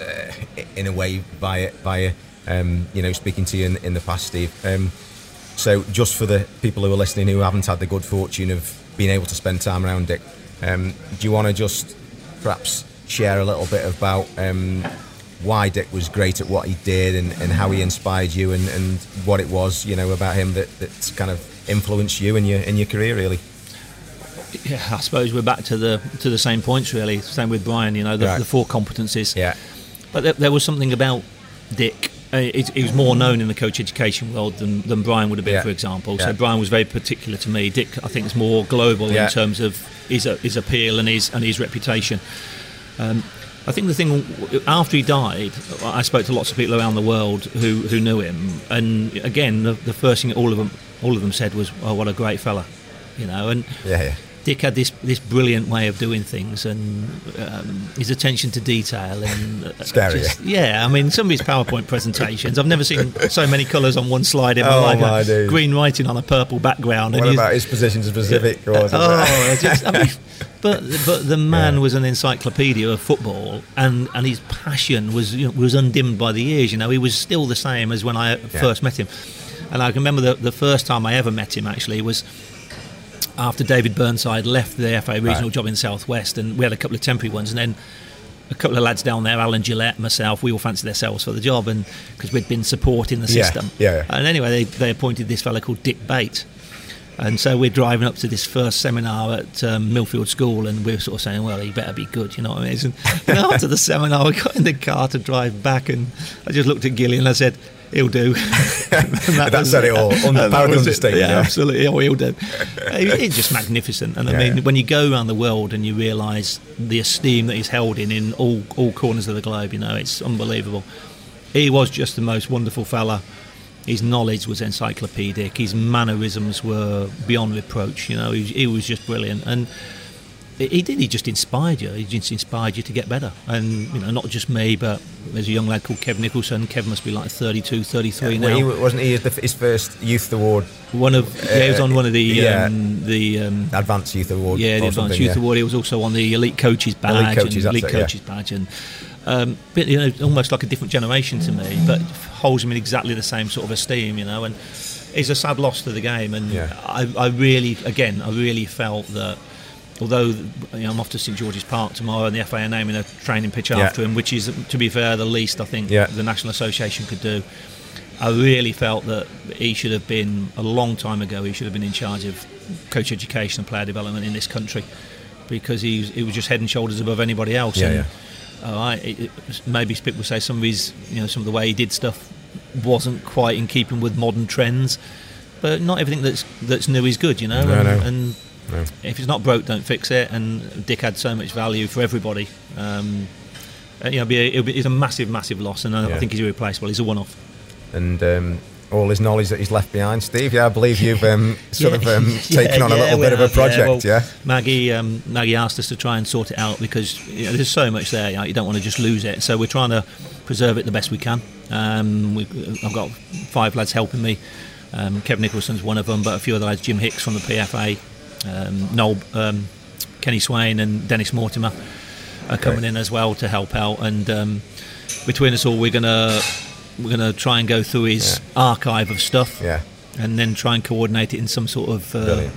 S2: uh, in a way by via um, you know speaking to you in, in the past, Steve. Um, so, just for the people who are listening who haven't had the good fortune of being able to spend time around Dick, um, do you want to just perhaps share a little bit about um, why Dick was great at what he did and, and how he inspired you and, and what it was, you know, about him that, that kind of influenced you in your in your career, really?
S3: Yeah, I suppose we're back to the to the same points really. Same with Brian. You know, the,
S2: Right.
S3: the four competencies.
S2: Yeah,
S3: But there, there was something about Dick. Uh, he was more known in the coach education world than, than Brian would have been,
S2: Yeah.
S3: for example.
S2: Yeah.
S3: So Brian was very particular to me. Dick, I think, is more global
S2: Yeah.
S3: in terms of his uh, his appeal and his and his reputation. Um, I think the thing after he died, I spoke to lots of people around the world who, who knew him, and again, the, the first thing all of them all of them said was, "Oh, what a great fella," you know. And
S2: yeah, yeah.
S3: Dick had this this brilliant way of doing things, and um, his attention to detail, and uh,
S2: Scary,
S3: just- yeah. I mean, some of his PowerPoint presentations, I've never seen so many colours on one slide in my
S2: Oh,
S3: life.
S2: my.
S3: Green writing on a purple background.
S2: What
S3: and
S2: about his position specific? Or?
S3: Oh, just, I mean, but but the man
S2: Yeah.
S3: was an encyclopedia of football, and, and his passion was you know, was undimmed by the years. You know, he was still the same as when I first met him. And I can remember the, the first time I ever met him actually was after David Burnside left the FA regional
S2: Right.
S3: job in Southwest, and we had a couple of temporary ones, and then a couple of lads down there, Alan Gillette, myself, we all fancied ourselves for the job, and because we'd been supporting the system.
S2: yeah, yeah.
S3: And anyway, they, they appointed this fellow called Dick Bate. And so we're driving up to this first seminar at um, Millfield School, and we're sort of saying, "Well, he better be good," you know what I mean? And after the seminar, we got in the car to drive back, and I just looked at Gilly and I said, "He'll do." And
S2: That said it all.
S3: On
S2: the
S3: was it.
S2: understatement,
S3: Yeah,
S2: yeah.
S3: absolutely. Oh, he'll do. He's just magnificent, and I
S2: Yeah,
S3: mean,
S2: yeah.
S3: when you go around the world and you realise the esteem that he's held in in all all corners of the globe, you know, it's unbelievable. He was just the most wonderful fella His knowledge was encyclopedic. His mannerisms were beyond reproach. You know, he, he was just brilliant. And he did. He just inspired you. He just inspired you to get better. And you know, not just me, but there's a young lad called Kev Nicholson. Kev must be like 32, 33 yeah, now.
S2: He, wasn't he his first youth award?
S3: One of yeah, he was on one of the yeah. um, the um,
S2: advanced youth award.
S3: Yeah, the advanced youth yeah. award. He was also on the elite coaches badge. Elite coaches, and elite it, coaches badge, and um, but, you know, almost like a different generation to me, but holds him in exactly the same sort of esteem. You know, and it's a sad loss to the game. And I, I really, again, I really felt that although you know, I'm off to St George's Park tomorrow and the FA are naming a training pitch yeah. after him, which is, to be fair, the least I think yeah. the National Association could do. I really felt that he should have been, a long time ago, he should have been in charge of coach education and player development in this country because he, he was just head and shoulders above anybody else.
S2: Yeah, and, yeah.
S3: All right, it, it, maybe people say some of his, you know, some of the way he did stuff wasn't quite in keeping with modern trends, but not everything that's that's new is good, you know.
S2: No,
S3: and,
S2: no.
S3: and If it's not broke, don't fix it. And Dick had so much value for everybody. Um, uh, you know, it'll be, it's a massive, massive loss, and I, yeah. I think he's irreplaceable. He's a one-off.
S2: And um, all his knowledge that he's left behind, Steve. Yeah, I believe you've um, sort yeah. of um, taken yeah, on a little bit have, of a project. Yeah, well,
S3: Maggie, um, Maggie asked us to try and sort it out because you know, there's so much there. You, know, you, don't want to just lose it. So we're trying to preserve it the best we can. Um, I've got five lads helping me. Um, Kevin Nicholson's one of them, but a few other lads. Jim Hicks from the PFA, um, Noel, um, Kenny Swain, and Dennis Mortimer are coming in as well to help out. And um, between us all, we're gonna we're gonna try and go through his yeah. archive of stuff,
S2: yeah.
S3: and then try and coordinate it in some sort of uh,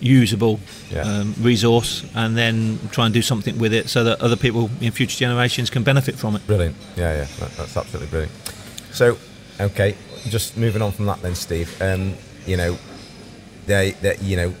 S3: usable yeah. um, resource, and then try and do something with it so that other people in future generations can benefit from it.
S2: Brilliant. Yeah, yeah, that, that's absolutely brilliant. So, okay, just moving on from that then, Steve. Um, you know, they, they, you know,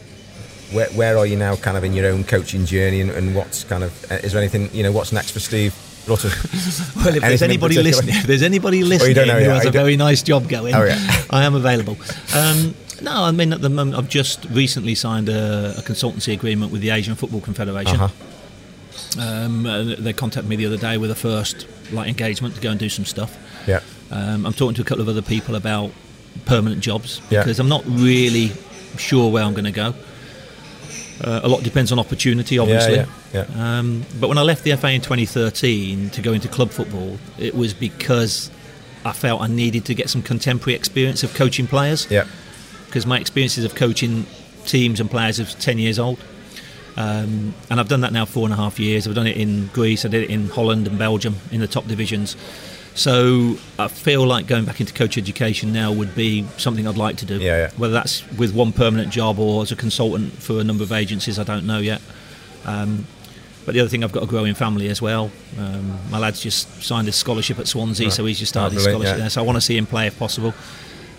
S2: where, where are you now, kind of in your own coaching journey, and, and what's kind of uh, is there anything you know what's next for Steve?
S3: well, if there's anybody listening, if there's anybody listening oh, who has a very nice job going, oh, yeah. I am available. Um, no, I mean at the moment I've just recently signed a, a consultancy agreement with the Asian Football Confederation. Uh-huh. Um, uh, they contacted me the other day with a first like engagement to go and do some stuff.
S2: Yeah.
S3: Um, I'm talking to a couple of other people about permanent jobs because yeah. I'm not really sure where I'm going to go. Uh, a lot depends on opportunity, obviously.
S2: Yeah, yeah, yeah.
S3: Um, but when I left the FA in 2013 to go into club football, it was because I felt I needed to get some contemporary experience of coaching players.
S2: Yeah.
S3: Because my experiences of coaching teams and players of 10 years old. Um, and I've done that now four and a half years. I've done it in Greece, I did it in Holland and Belgium in the top divisions. So I feel like going back into coach education now would be something I'd like to do.
S2: Yeah, yeah.
S3: Whether that's with one permanent job or as a consultant for a number of agencies, I don't know yet. Um, but the other thing, I've got a growing family as well. Um, my lad's just signed a scholarship at Swansea, right. so he's just started his scholarship yeah. there. So I want to see him play if possible.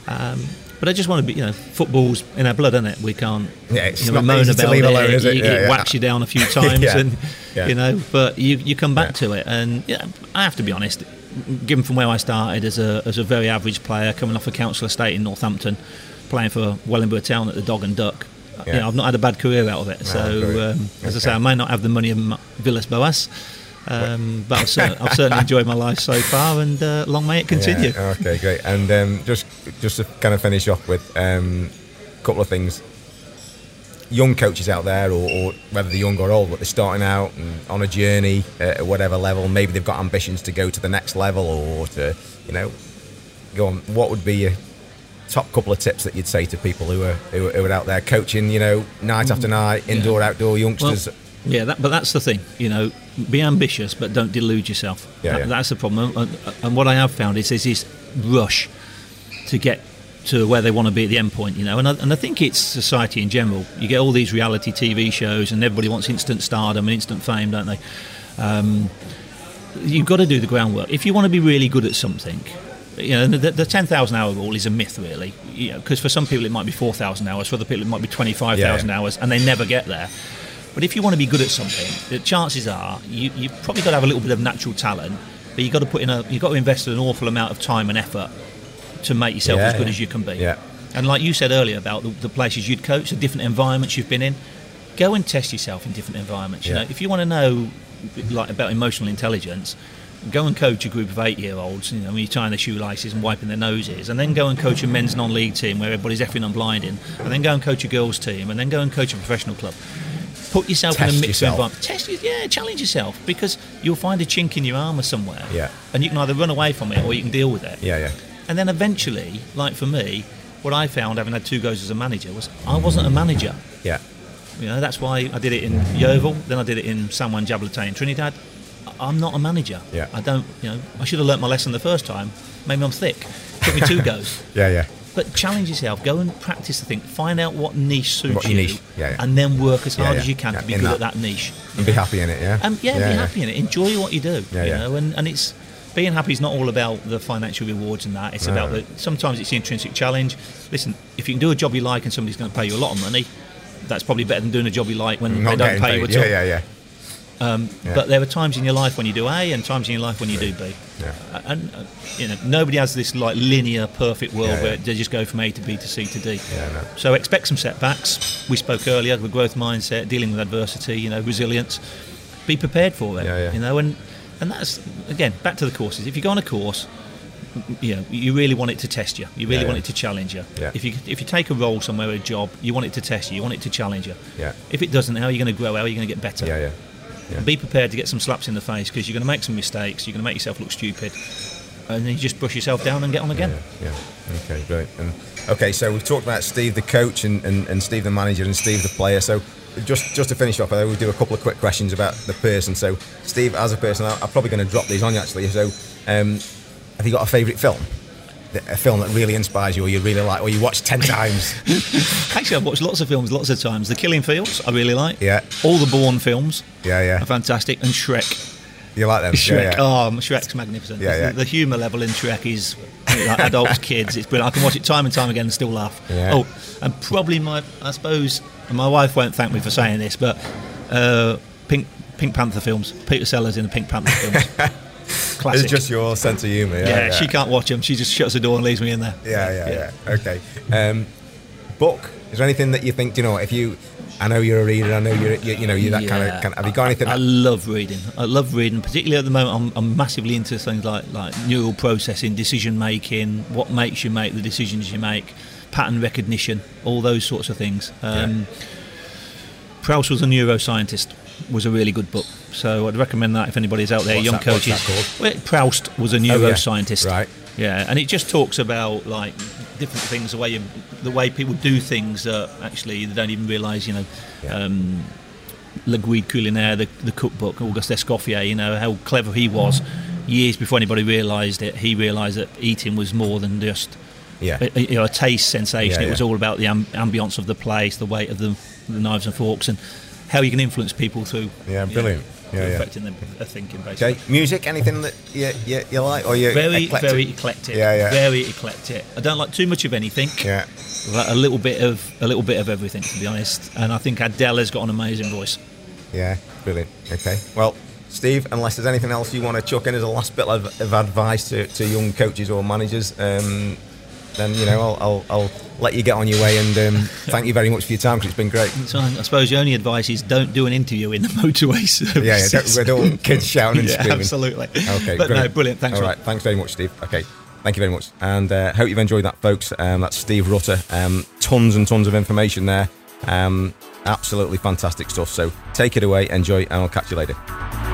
S3: Um, but I just want to be, you know, football's in our blood, isn't it? We can't
S2: yeah, it's
S3: you
S2: know,
S3: moan
S2: about it.
S3: Alone,
S2: it?
S3: it,
S2: yeah,
S3: it yeah. whacks you down a few times, and you know, but you you come back to it, and yeah, I have to be honest given from where I started as a, as a very average player, coming off a council estate in Northampton, playing for Wellingborough Town at the Dog and Duck, yeah. you know, I've not had a bad career out of it. so, um, as I say, I may not have the money of Villas-Boas. Um, but I've, cer- I've, certainly enjoyed my life so far, and uh, long may it continue.
S2: Yeah, okay, great. And um, just just to kind of finish off with um, a couple of things young coaches out there, or, or, whether they're young or old, but they're starting out and on a journey at whatever level. Maybe they've got ambitions to go to the next level, or to, you know, go on. What would be your top couple of tips that you'd say to people who are who are, who are out there coaching, you know, night mm. after night, indoor, yeah. outdoor youngsters?
S3: Well, yeah, that, but that's the thing, you know, be ambitious, but don't delude yourself.
S2: Yeah,
S3: that,
S2: yeah.
S3: That's the problem. And, and what I have found is there's this rush to get to where they want to be at the end point, you know. And I, and I think it's society in general. You get all these reality TV shows, and everybody wants instant stardom and instant fame, don't they? Um, you've got to do the groundwork if you want to be really good at something. You know, the, the ten thousand hour rule is a myth, really. You know, because for some people it might be four thousand hours, for other people it might be twenty five thousand yeah. hours, and they never get there. But if you want to be good at something, the chances are you you probably got to have a little bit of natural talent, but you've got to put in a you've got to invest an awful amount of time and effort to make yourself yeah, as good yeah. as you can be.
S2: Yeah.
S3: And like you said earlier about the, the, places you'd coach, the different environments you've been in, go and test yourself in different environments. You know, if you want to know like about emotional intelligence, go and coach a group of eight-year-olds. You know, when you're tying their shoelaces and wiping their noses, and then go and coach a men's non-league team where everybody's effing and blinding, and then go and coach a girls' team, and then go and coach a professional club. Put yourself in a mixed environment. Test, yeah, challenge yourself because you'll find a chink in your armour somewhere.
S2: Yeah.
S3: And you can either run away from it or you can deal with it.
S2: Yeah, yeah.
S3: And then eventually, like for me, what I found having had two goes as a manager was I wasn't a manager.
S2: Yeah.
S3: You know, that's why I did it in Yeovil, then I did it in San Juan Jabloteh in Trinidad. I'm not a manager.
S2: Yeah.
S3: I don't, you know, I should have learnt my lesson the first time. Maybe I'm thick. Took me two goes.
S2: Yeah, yeah.
S3: But challenge yourself. Go and practice the thing. Find out what niche suits
S2: What
S3: you,
S2: niche, yeah, yeah.
S3: and then work as hard
S2: yeah.
S3: as you can to be
S2: in
S3: good
S2: that.
S3: at that niche.
S2: And be happy in it, yeah?
S3: Um, yeah, be happy in it. Enjoy what you do.
S2: Yeah,
S3: you
S2: yeah.
S3: know, and, and it's being happy is not all about the financial rewards and that. It's
S2: No.
S3: about the sometimes it's the intrinsic challenge. Listen, if you can do a job you like and somebody's going to pay you a lot of money, that's probably better than doing a job you like when
S2: Not
S3: they don't pay you
S2: paid.
S3: at all.
S2: Yeah, yeah, yeah.
S3: Um,
S2: Yeah.
S3: But there are times in your life when you do A and times in your life when you do B.
S2: Yeah.
S3: Uh, And uh, you know, nobody has this like linear, perfect world
S2: Yeah, yeah.
S3: where they just go from A to B to C to D.
S2: Yeah, no.
S3: So expect some setbacks. We spoke earlier, the growth mindset, dealing with adversity, you know, resilience. Be prepared for it.
S2: Yeah, yeah.
S3: You know, and and that's again back to the courses. If you go on a course, you know, you really want it to test you. You really
S2: Yeah,
S3: want
S2: yeah.
S3: it to challenge you.
S2: Yeah.
S3: If you if you take a role somewhere, a job, you want it to test you. You want it to challenge you.
S2: Yeah.
S3: If it doesn't, how are you going to grow? How are you going to get better?
S2: Yeah, yeah. Yeah.
S3: Be prepared to get some slaps in the face because you're going to make some mistakes. You're going to make yourself look stupid, and then you just brush yourself down and get on again.
S2: Yeah, yeah. Okay, Great. And, okay, so we've talked about Steve the coach and, and, and Steve the manager and Steve the player. So just just to finish off, I will do a couple of quick questions about the person. So Steve, as a person, I- I'm probably going to drop these on you actually. So um, have you got a favourite film? A film that really inspires you, or you really like, or you watch ten times?
S3: Actually, I've watched lots of films, lots of times. The Killing Fields, I really like.
S2: Yeah.
S3: All the Bourne films
S2: Yeah, yeah.
S3: are fantastic, and Shrek.
S2: You like them?
S3: Shrek.
S2: Yeah, yeah.
S3: Oh, Shrek's magnificent.
S2: Yeah, yeah.
S3: The, the humour level in Shrek is like adults, kids. It's brilliant. I can watch it time and time again and still laugh.
S2: Yeah.
S3: Oh, and probably my, I suppose, my wife won't thank me for saying this, but uh, Pink Pink Panther films. Peter Sellers in the Pink Panther films. Classic.
S2: It's just your sense of humour. Yeah,
S3: yeah, she can't watch them. She just shuts the door and leaves me in there.
S2: Yeah, yeah, yeah. Okay. Um, book. Is there anything that you think? do You know, if you, I know you're a reader. I know you're, you, you know, you're that kind of. Kind of, have you got anything?
S3: I
S2: that-
S3: love reading. I love reading, particularly at the moment. I'm, I'm massively into things like like neural processing, decision making, what makes you make the decisions you make, pattern recognition, all those sorts of things. Um, Proust was a neuroscientist. Was a really good book, so I'd recommend that if anybody's out there,
S2: What's
S3: young
S2: that- what's
S3: coaches. Well, Proust was a
S2: yeah.
S3: neuroscientist,
S2: Right.
S3: Yeah, and it just talks about like different things, the way the way people do things that actually they don't even realise. You know,
S2: Yeah.
S3: um, Le Guide Culinaire, the, the cookbook, Auguste Escoffier, you know, how clever he was. Years before anybody realised it, he realised that eating was more than just
S2: Yeah.
S3: a, you know, a taste sensation.
S2: Yeah,
S3: it was all about the amb- ambience of the place, the weight of the, the knives and forks, and how you can influence people through
S2: Yeah,
S3: you know,
S2: brilliant. Yeah, yeah.
S3: affecting their thinking, basically.
S2: Okay, music. Anything that you you, you like, or you
S3: Very,
S2: eclectic?
S3: very eclectic.
S2: Yeah, yeah.
S3: Very eclectic. I don't like too much of anything.
S2: Yeah.
S3: a little bit of a little bit of everything, to be honest. And I think Adele has got an amazing voice.
S2: Yeah, brilliant. Okay, well, Steve, unless there's anything else you want to chuck in as a last bit of, of advice to, to young coaches or managers, um, then you know I'll, I'll, I'll let you get on your way. And um, thank you very much for your time because it's been great.
S3: So I suppose your only advice is don't do an interview in the motorway service.
S2: Yeah, yeah. Don't, we don't want kids shouting and
S3: Yeah,
S2: screaming.
S3: absolutely.
S2: Okay,
S3: but no, brilliant. Thanks.
S2: All right, thanks very much, Steve. Okay, thank you very much, and uh, hope you've enjoyed that, folks. Um, that's Steve Rutter. Um, tons and tons of information there. Um, absolutely fantastic stuff. So take it away, enjoy, and I'll catch you later.